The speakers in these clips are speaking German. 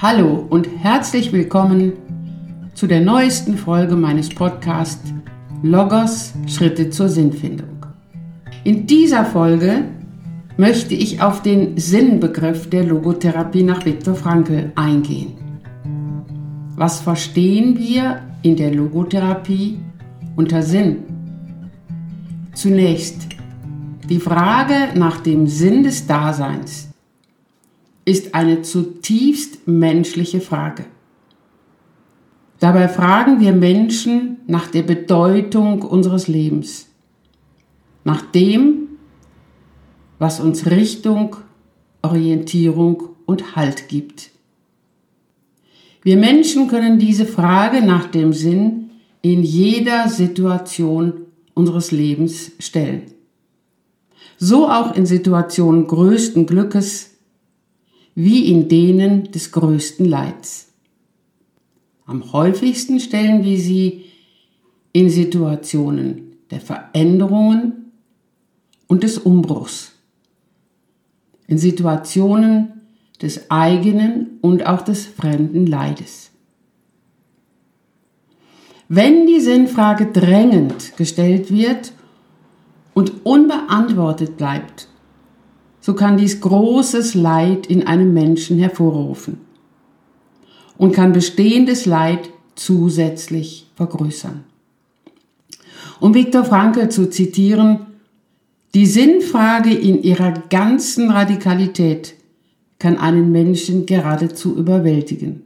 Hallo und herzlich willkommen zu der neuesten Folge meines Podcasts Logos Schritte zur Sinnfindung. In dieser Folge möchte ich auf den Sinnbegriff der Logotherapie nach Viktor Frankl eingehen. Was verstehen wir in der Logotherapie unter Sinn? Zunächst die Frage nach dem Sinn des Daseins ist eine zutiefst menschliche Frage. Dabei fragen wir Menschen nach der Bedeutung unseres Lebens, nach dem, was uns Richtung, Orientierung und Halt gibt. Wir Menschen können diese Frage nach dem Sinn in jeder Situation unseres Lebens stellen. So auch in Situationen größten Glückes, wie in denen des größten Leids. Am häufigsten stellen wir sie in Situationen der Veränderungen und des Umbruchs, in Situationen des eigenen und auch des fremden Leides. Wenn die Sinnfrage drängend gestellt wird und unbeantwortet bleibt, so kann dies großes Leid in einem Menschen hervorrufen und kann bestehendes Leid zusätzlich vergrößern. Um Viktor Frankl zu zitieren, die Sinnfrage in ihrer ganzen Radikalität kann einen Menschen geradezu überwältigen.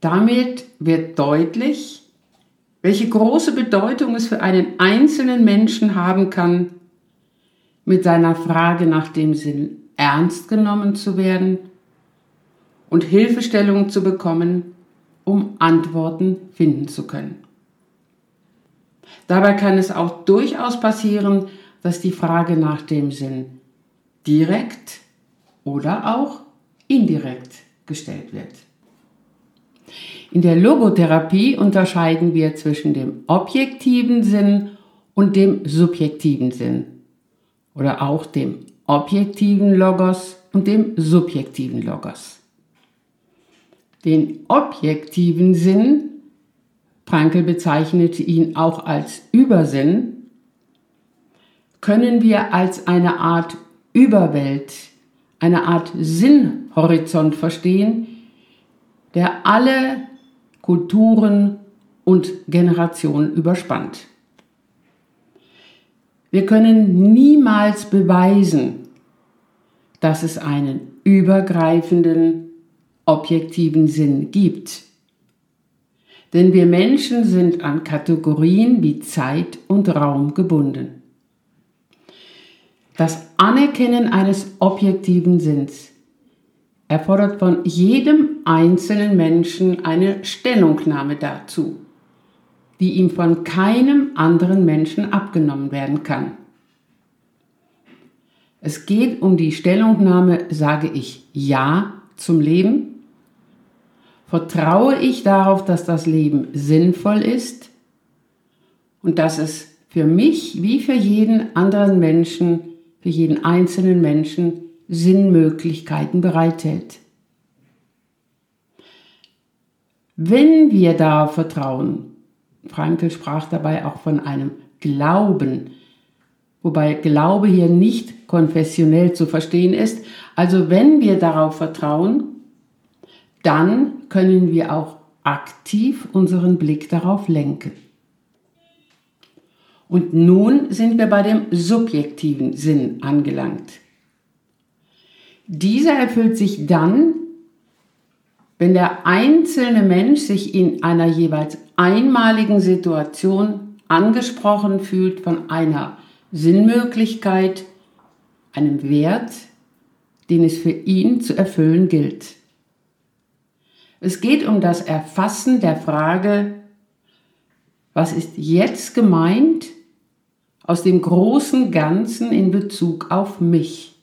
Damit wird deutlich, welche große Bedeutung es für einen einzelnen Menschen haben kann, mit seiner Frage nach dem Sinn ernst genommen zu werden und Hilfestellung zu bekommen, um Antworten finden zu können. Dabei kann es auch durchaus passieren, dass die Frage nach dem Sinn direkt oder auch indirekt gestellt wird. In der Logotherapie unterscheiden wir zwischen dem objektiven Sinn und dem subjektiven Sinn oder auch dem objektiven Logos und dem subjektiven Logos. Den objektiven Sinn, Frankel bezeichnete ihn auch als Übersinn, können wir als eine Art Überwelt, eine Art Sinnhorizont verstehen, der alle Kulturen und Generationen überspannt. Wir können niemals beweisen, dass es einen übergreifenden, objektiven Sinn gibt. Denn wir Menschen sind an Kategorien wie Zeit und Raum gebunden. Das Anerkennen eines objektiven Sinns erfordert von jedem einzelnen Menschen eine Stellungnahme dazu die ihm von keinem anderen Menschen abgenommen werden kann. Es geht um die Stellungnahme, sage ich Ja zum Leben? Vertraue ich darauf, dass das Leben sinnvoll ist und dass es für mich wie für jeden anderen Menschen, für jeden einzelnen Menschen Sinnmöglichkeiten bereithält? Wenn wir darauf vertrauen, Frankl sprach dabei auch von einem Glauben, wobei Glaube hier nicht konfessionell zu verstehen ist. Also wenn wir darauf vertrauen, dann können wir auch aktiv unseren Blick darauf lenken. Und nun sind wir bei dem subjektiven Sinn angelangt. Dieser erfüllt sich dann, wenn der einzelne Mensch sich in einer jeweils einmaligen Situation angesprochen fühlt von einer Sinnmöglichkeit, einem Wert, den es für ihn zu erfüllen gilt. Es geht um das Erfassen der Frage, was ist jetzt gemeint aus dem großen Ganzen in Bezug auf mich?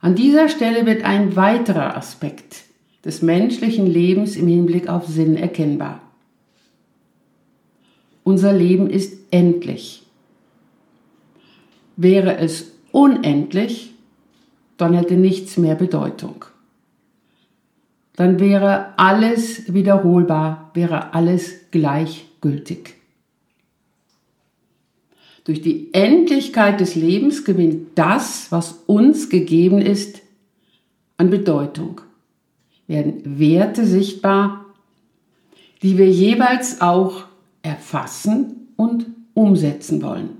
An dieser Stelle wird ein weiterer Aspekt des menschlichen Lebens im Hinblick auf Sinn erkennbar. Unser Leben ist endlich. Wäre es unendlich, dann hätte nichts mehr Bedeutung. Dann wäre alles wiederholbar, wäre alles gleichgültig. Durch die Endlichkeit des Lebens gewinnt das, was uns gegeben ist, an Bedeutung. Werden Werte sichtbar, die wir jeweils auch erfassen und umsetzen wollen.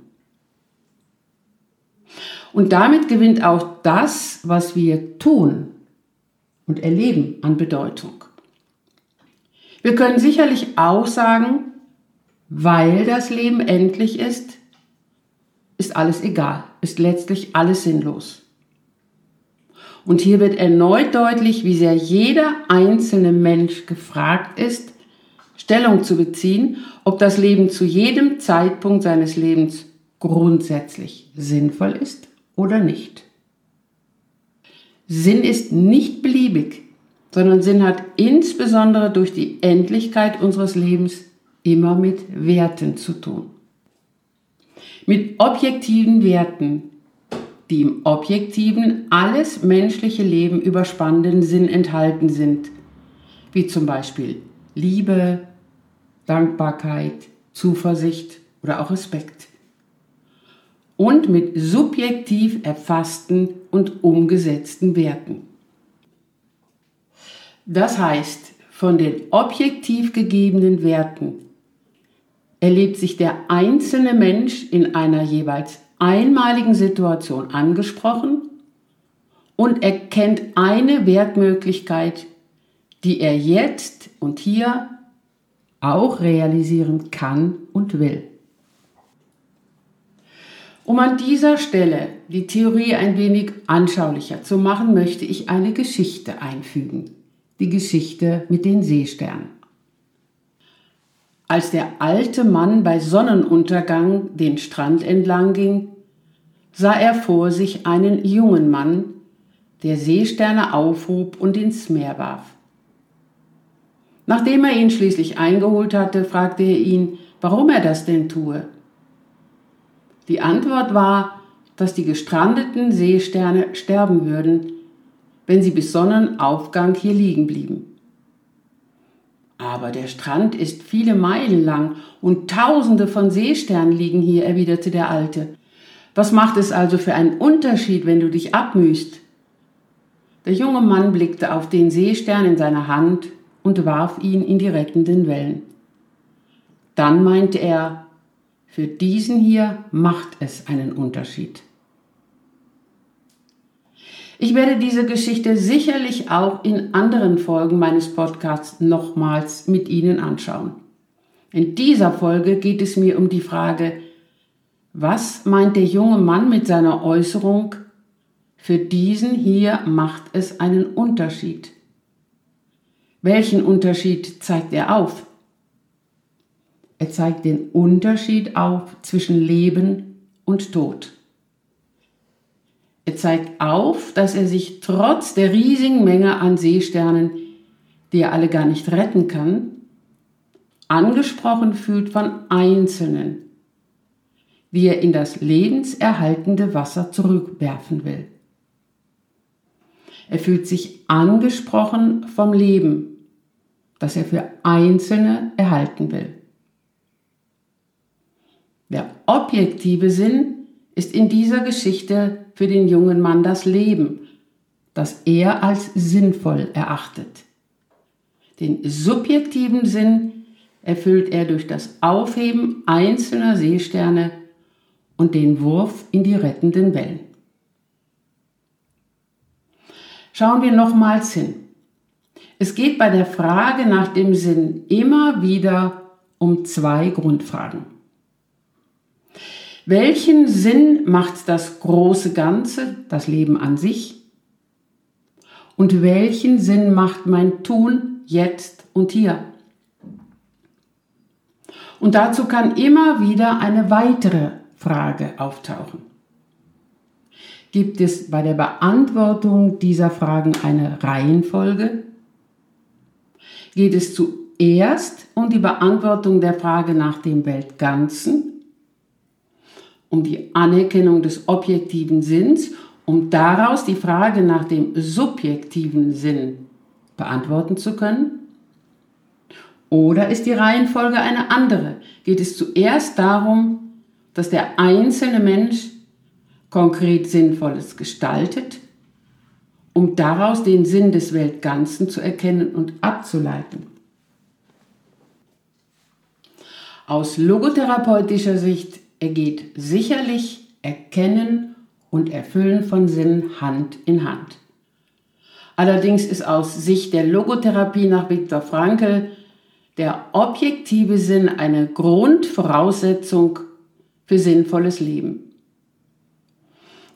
Und damit gewinnt auch das, was wir tun und erleben, an Bedeutung. Wir können sicherlich auch sagen, weil das Leben endlich ist, ist alles egal, ist letztlich alles sinnlos. Und hier wird erneut deutlich, wie sehr jeder einzelne Mensch gefragt ist, Stellung zu beziehen, ob das Leben zu jedem Zeitpunkt seines Lebens grundsätzlich sinnvoll ist oder nicht. Sinn ist nicht beliebig, sondern Sinn hat insbesondere durch die Endlichkeit unseres Lebens immer mit Werten zu tun. Mit objektiven Werten, die im objektiven alles menschliche Leben überspannenden Sinn enthalten sind, wie zum Beispiel Liebe, Dankbarkeit, Zuversicht oder auch Respekt und mit subjektiv erfassten und umgesetzten Werten. Das heißt, von den objektiv gegebenen Werten erlebt sich der einzelne Mensch in einer jeweils einmaligen Situation angesprochen und erkennt eine Wertmöglichkeit, die er jetzt und hier auch realisieren kann und will. Um an dieser Stelle die Theorie ein wenig anschaulicher zu machen, möchte ich eine Geschichte einfügen. Die Geschichte mit den Seesternen. Als der alte Mann bei Sonnenuntergang den Strand entlang ging, sah er vor sich einen jungen Mann, der Seesterne aufhob und ins Meer warf. Nachdem er ihn schließlich eingeholt hatte, fragte er ihn, warum er das denn tue. Die Antwort war, dass die gestrandeten Seesterne sterben würden, wenn sie bis Sonnenaufgang hier liegen blieben. Aber der Strand ist viele Meilen lang und tausende von Seesternen liegen hier, erwiderte der Alte. Was macht es also für einen Unterschied, wenn du dich abmühst? Der junge Mann blickte auf den Seestern in seiner Hand und warf ihn in die rettenden Wellen. Dann meinte er, für diesen hier macht es einen Unterschied. Ich werde diese Geschichte sicherlich auch in anderen Folgen meines Podcasts nochmals mit Ihnen anschauen. In dieser Folge geht es mir um die Frage, was meint der junge Mann mit seiner Äußerung, für diesen hier macht es einen Unterschied? Welchen Unterschied zeigt er auf? Er zeigt den Unterschied auf zwischen Leben und Tod. Er zeigt auf, dass er sich trotz der riesigen Menge an Seesternen, die er alle gar nicht retten kann, angesprochen fühlt von Einzelnen, wie er in das lebenserhaltende Wasser zurückwerfen will. Er fühlt sich angesprochen vom Leben, das er für Einzelne erhalten will. Der objektive Sinn ist in dieser Geschichte für den jungen Mann das Leben, das er als sinnvoll erachtet. Den subjektiven Sinn erfüllt er durch das Aufheben einzelner Seesterne und den Wurf in die rettenden Wellen. Schauen wir nochmals hin. Es geht bei der Frage nach dem Sinn immer wieder um zwei Grundfragen. Welchen Sinn macht das große Ganze, das Leben an sich? Und welchen Sinn macht mein Tun jetzt und hier? Und dazu kann immer wieder eine weitere Frage auftauchen. Gibt es bei der Beantwortung dieser Fragen eine Reihenfolge? Geht es zuerst um die Beantwortung der Frage nach dem Weltganzen um die Anerkennung des objektiven Sinns um daraus die Frage nach dem subjektiven Sinn beantworten zu können? Oder ist die Reihenfolge eine andere? Geht es zuerst darum, dass der einzelne Mensch konkret Sinnvolles gestaltet, um daraus den Sinn des Weltganzen zu erkennen und abzuleiten? Aus logotherapeutischer Sicht ergeht sicherlich Erkennen und Erfüllen von Sinn Hand in Hand. Allerdings ist aus Sicht der Logotherapie nach Viktor Frankl der objektive Sinn eine Grundvoraussetzung für sinnvolles Leben.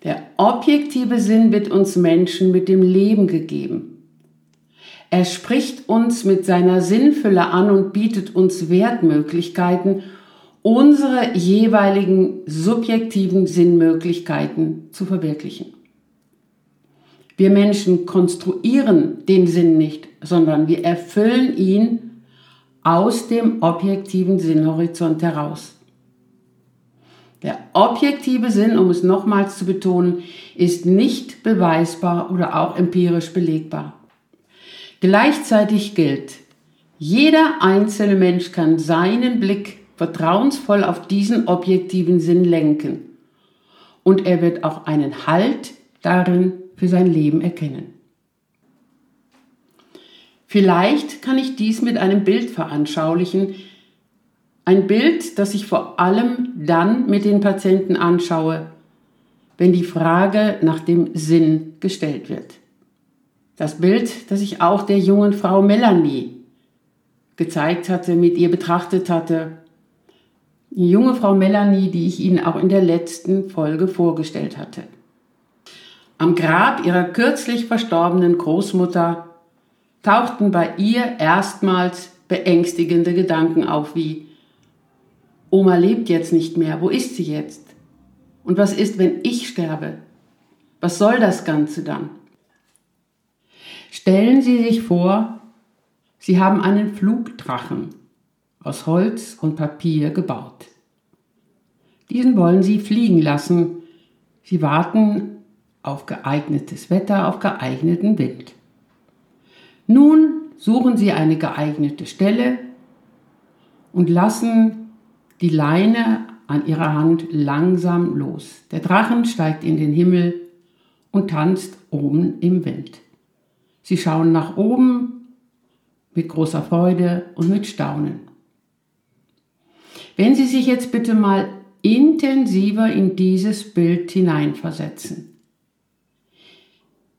Der objektive Sinn wird uns Menschen mit dem Leben gegeben. Er spricht uns mit seiner Sinnfülle an und bietet uns Wertmöglichkeiten, unsere jeweiligen subjektiven Sinnmöglichkeiten zu verwirklichen. Wir Menschen konstruieren den Sinn nicht, sondern wir erfüllen ihn aus dem objektiven Sinnhorizont heraus. Der objektive Sinn, um es nochmals zu betonen, ist nicht beweisbar oder auch empirisch belegbar. Gleichzeitig gilt, jeder einzelne Mensch kann seinen Blick vertrauensvoll auf diesen objektiven Sinn lenken und er wird auch einen Halt darin für sein Leben erkennen. Vielleicht kann ich dies mit einem Bild veranschaulichen, ein Bild, das ich vor allem dann mit den Patienten anschaue, wenn die Frage nach dem Sinn gestellt wird. Das Bild, das ich auch der jungen Frau Melanie gezeigt hatte, mit ihr betrachtet hatte. Die junge Frau Melanie, die ich Ihnen auch in der letzten Folge vorgestellt hatte. Am Grab ihrer kürzlich verstorbenen Großmutter tauchten bei ihr erstmals beängstigende Gedanken auf wie Oma lebt jetzt nicht mehr, wo ist sie jetzt? Und was ist, wenn ich sterbe? Was soll das Ganze dann? Stellen Sie sich vor, Sie haben einen Flugdrachen aus Holz und Papier gebaut. Diesen wollen Sie fliegen lassen. Sie warten auf geeignetes Wetter, auf geeigneten Wind. Nun suchen Sie eine geeignete Stelle und lassen die Leine an Ihrer Hand langsam los. Der Drachen steigt in den Himmel und tanzt oben im Wind. Sie schauen nach oben mit großer Freude und mit Staunen. Wenn Sie sich jetzt bitte mal intensiver in dieses Bild hineinversetzen.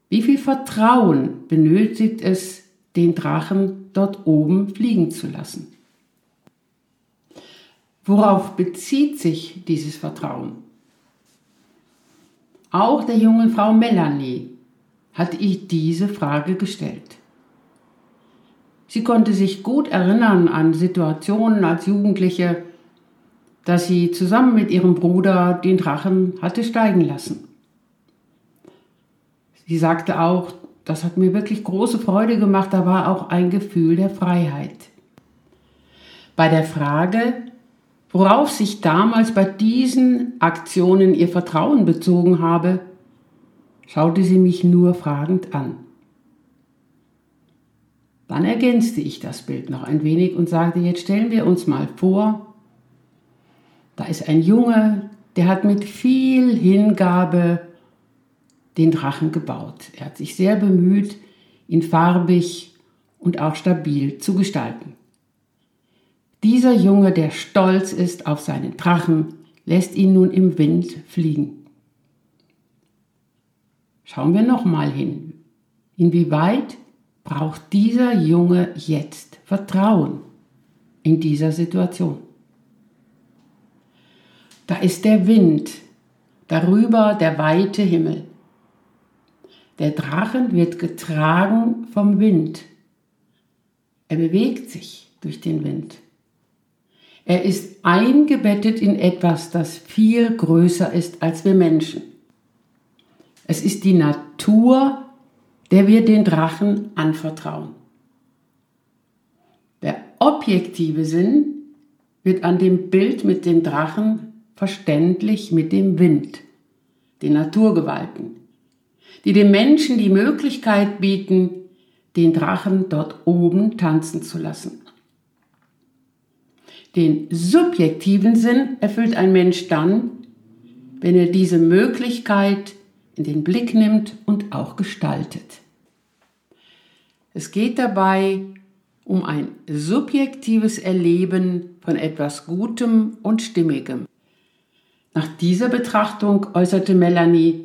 Wie viel Vertrauen benötigt es, den Drachen dort oben fliegen zu lassen? Worauf bezieht sich dieses Vertrauen? Auch der jungen Frau Melanie hatte ich diese Frage gestellt. Sie konnte sich gut erinnern an Situationen als Jugendliche, dass sie zusammen mit ihrem Bruder den Drachen hatte steigen lassen. Sie sagte auch, das hat mir wirklich große Freude gemacht, da war auch ein Gefühl der Freiheit. Bei der Frage, worauf sich damals bei diesen Aktionen ihr Vertrauen bezogen habe, schaute sie mich nur fragend an. Dann ergänzte ich das Bild noch ein wenig und sagte, jetzt stellen wir uns mal vor, da ist ein Junge, der hat mit viel Hingabe den Drachen gebaut. Er hat sich sehr bemüht, ihn farbig und auch stabil zu gestalten. Dieser Junge, der stolz ist auf seinen Drachen, lässt ihn nun im Wind fliegen. Schauen wir nochmal hin. Inwieweit braucht dieser Junge jetzt Vertrauen in dieser Situation? Da ist der Wind, darüber der weite Himmel. Der Drachen wird getragen vom Wind. Er bewegt sich durch den Wind. Er ist eingebettet in etwas, das viel größer ist als wir Menschen. Es ist die Natur, der wir den Drachen anvertrauen. Der objektive Sinn wird an dem Bild mit dem Drachen verständlich mit dem Wind, den Naturgewalten, die dem Menschen die Möglichkeit bieten, den Drachen dort oben tanzen zu lassen. Den subjektiven Sinn erfüllt ein Mensch dann, wenn er diese Möglichkeit in den Blick nimmt und auch gestaltet. Es geht dabei um ein subjektives Erleben von etwas Gutem und Stimmigem. Nach dieser Betrachtung äußerte Melanie,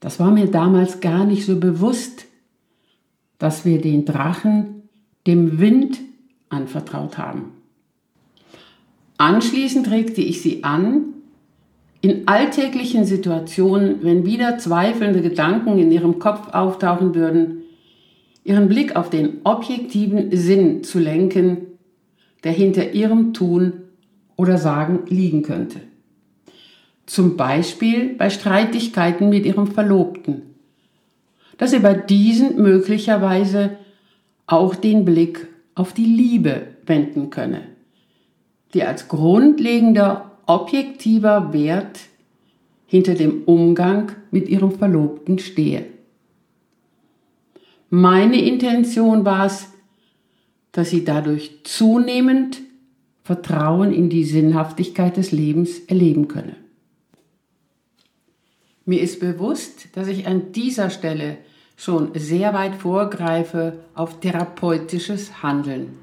das war mir damals gar nicht so bewusst, dass wir den Drachen dem Wind anvertraut haben. Anschließend regte ich sie an, in alltäglichen Situationen, wenn wieder zweifelnde Gedanken in ihrem Kopf auftauchen würden, ihren Blick auf den objektiven Sinn zu lenken, der hinter ihrem Tun oder Sagen liegen könnte. Zum Beispiel bei Streitigkeiten mit ihrem Verlobten, dass bei diesen möglicherweise auch den Blick auf die Liebe wenden könne, die als grundlegender objektiver Wert hinter dem Umgang mit ihrem Verlobten stehe. Meine Intention war es, dass sie dadurch zunehmend Vertrauen in die Sinnhaftigkeit des Lebens erleben könne. Mir ist bewusst, dass ich an dieser Stelle schon sehr weit vorgreife auf therapeutisches Handeln.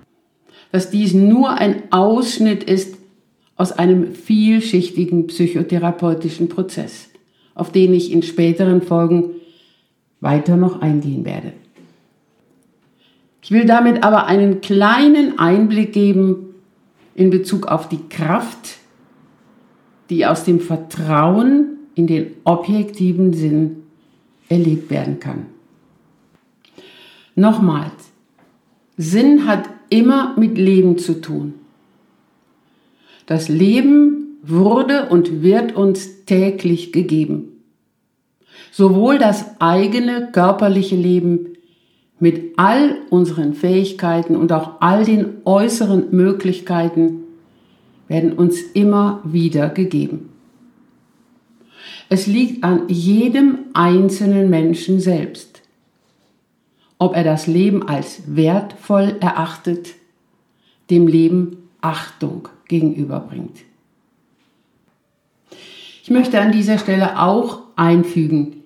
Dass dies nur ein Ausschnitt ist aus einem vielschichtigen psychotherapeutischen Prozess, auf den ich in späteren Folgen weiter noch eingehen werde. Ich will damit aber einen kleinen Einblick geben in Bezug auf die Kraft, die aus dem Vertrauen in den objektiven Sinn erlebt werden kann. Nochmals, Sinn hat immer mit Leben zu tun. Das Leben wurde und wird uns täglich gegeben. Sowohl das eigene körperliche Leben mit all unseren Fähigkeiten und auch all den äußeren Möglichkeiten werden uns immer wieder gegeben. Es liegt an jedem einzelnen Menschen selbst, ob er das Leben als wertvoll erachtet, dem Leben Achtung gegenüberbringt. Ich möchte an dieser Stelle auch einfügen,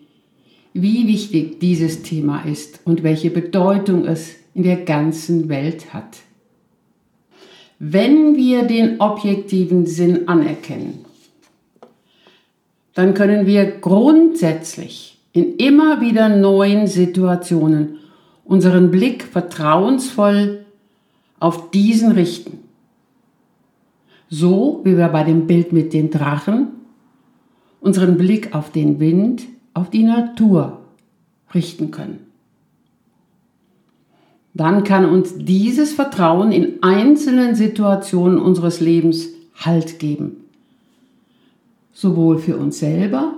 wie wichtig dieses Thema ist und welche Bedeutung es in der ganzen Welt hat. Wenn wir den objektiven Sinn anerkennen, dann können wir grundsätzlich in immer wieder neuen Situationen unseren Blick vertrauensvoll auf diesen richten. So wie wir bei dem Bild mit den Drachen unseren Blick auf den Wind auf die Natur richten können. Dann kann uns dieses Vertrauen in einzelnen Situationen unseres Lebens Halt geben. Sowohl für uns selber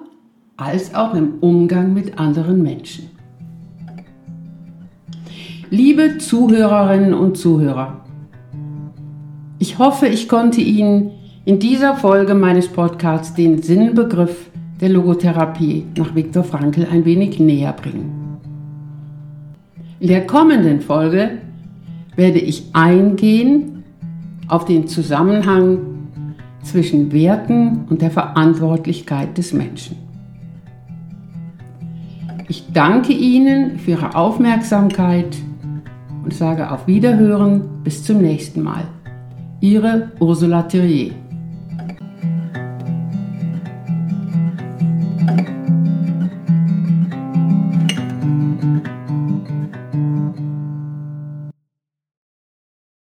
als auch im Umgang mit anderen Menschen. Liebe Zuhörerinnen und Zuhörer, ich hoffe, ich konnte Ihnen in dieser Folge meines Podcasts den Sinnbegriff der Logotherapie nach Viktor Frankl ein wenig näher bringen. In der kommenden Folge werde ich eingehen auf den Zusammenhang zwischen Werten und der Verantwortlichkeit des Menschen. Ich danke Ihnen für Ihre Aufmerksamkeit und sage auf Wiederhören bis zum nächsten Mal. Ihre Ursula Thierrier.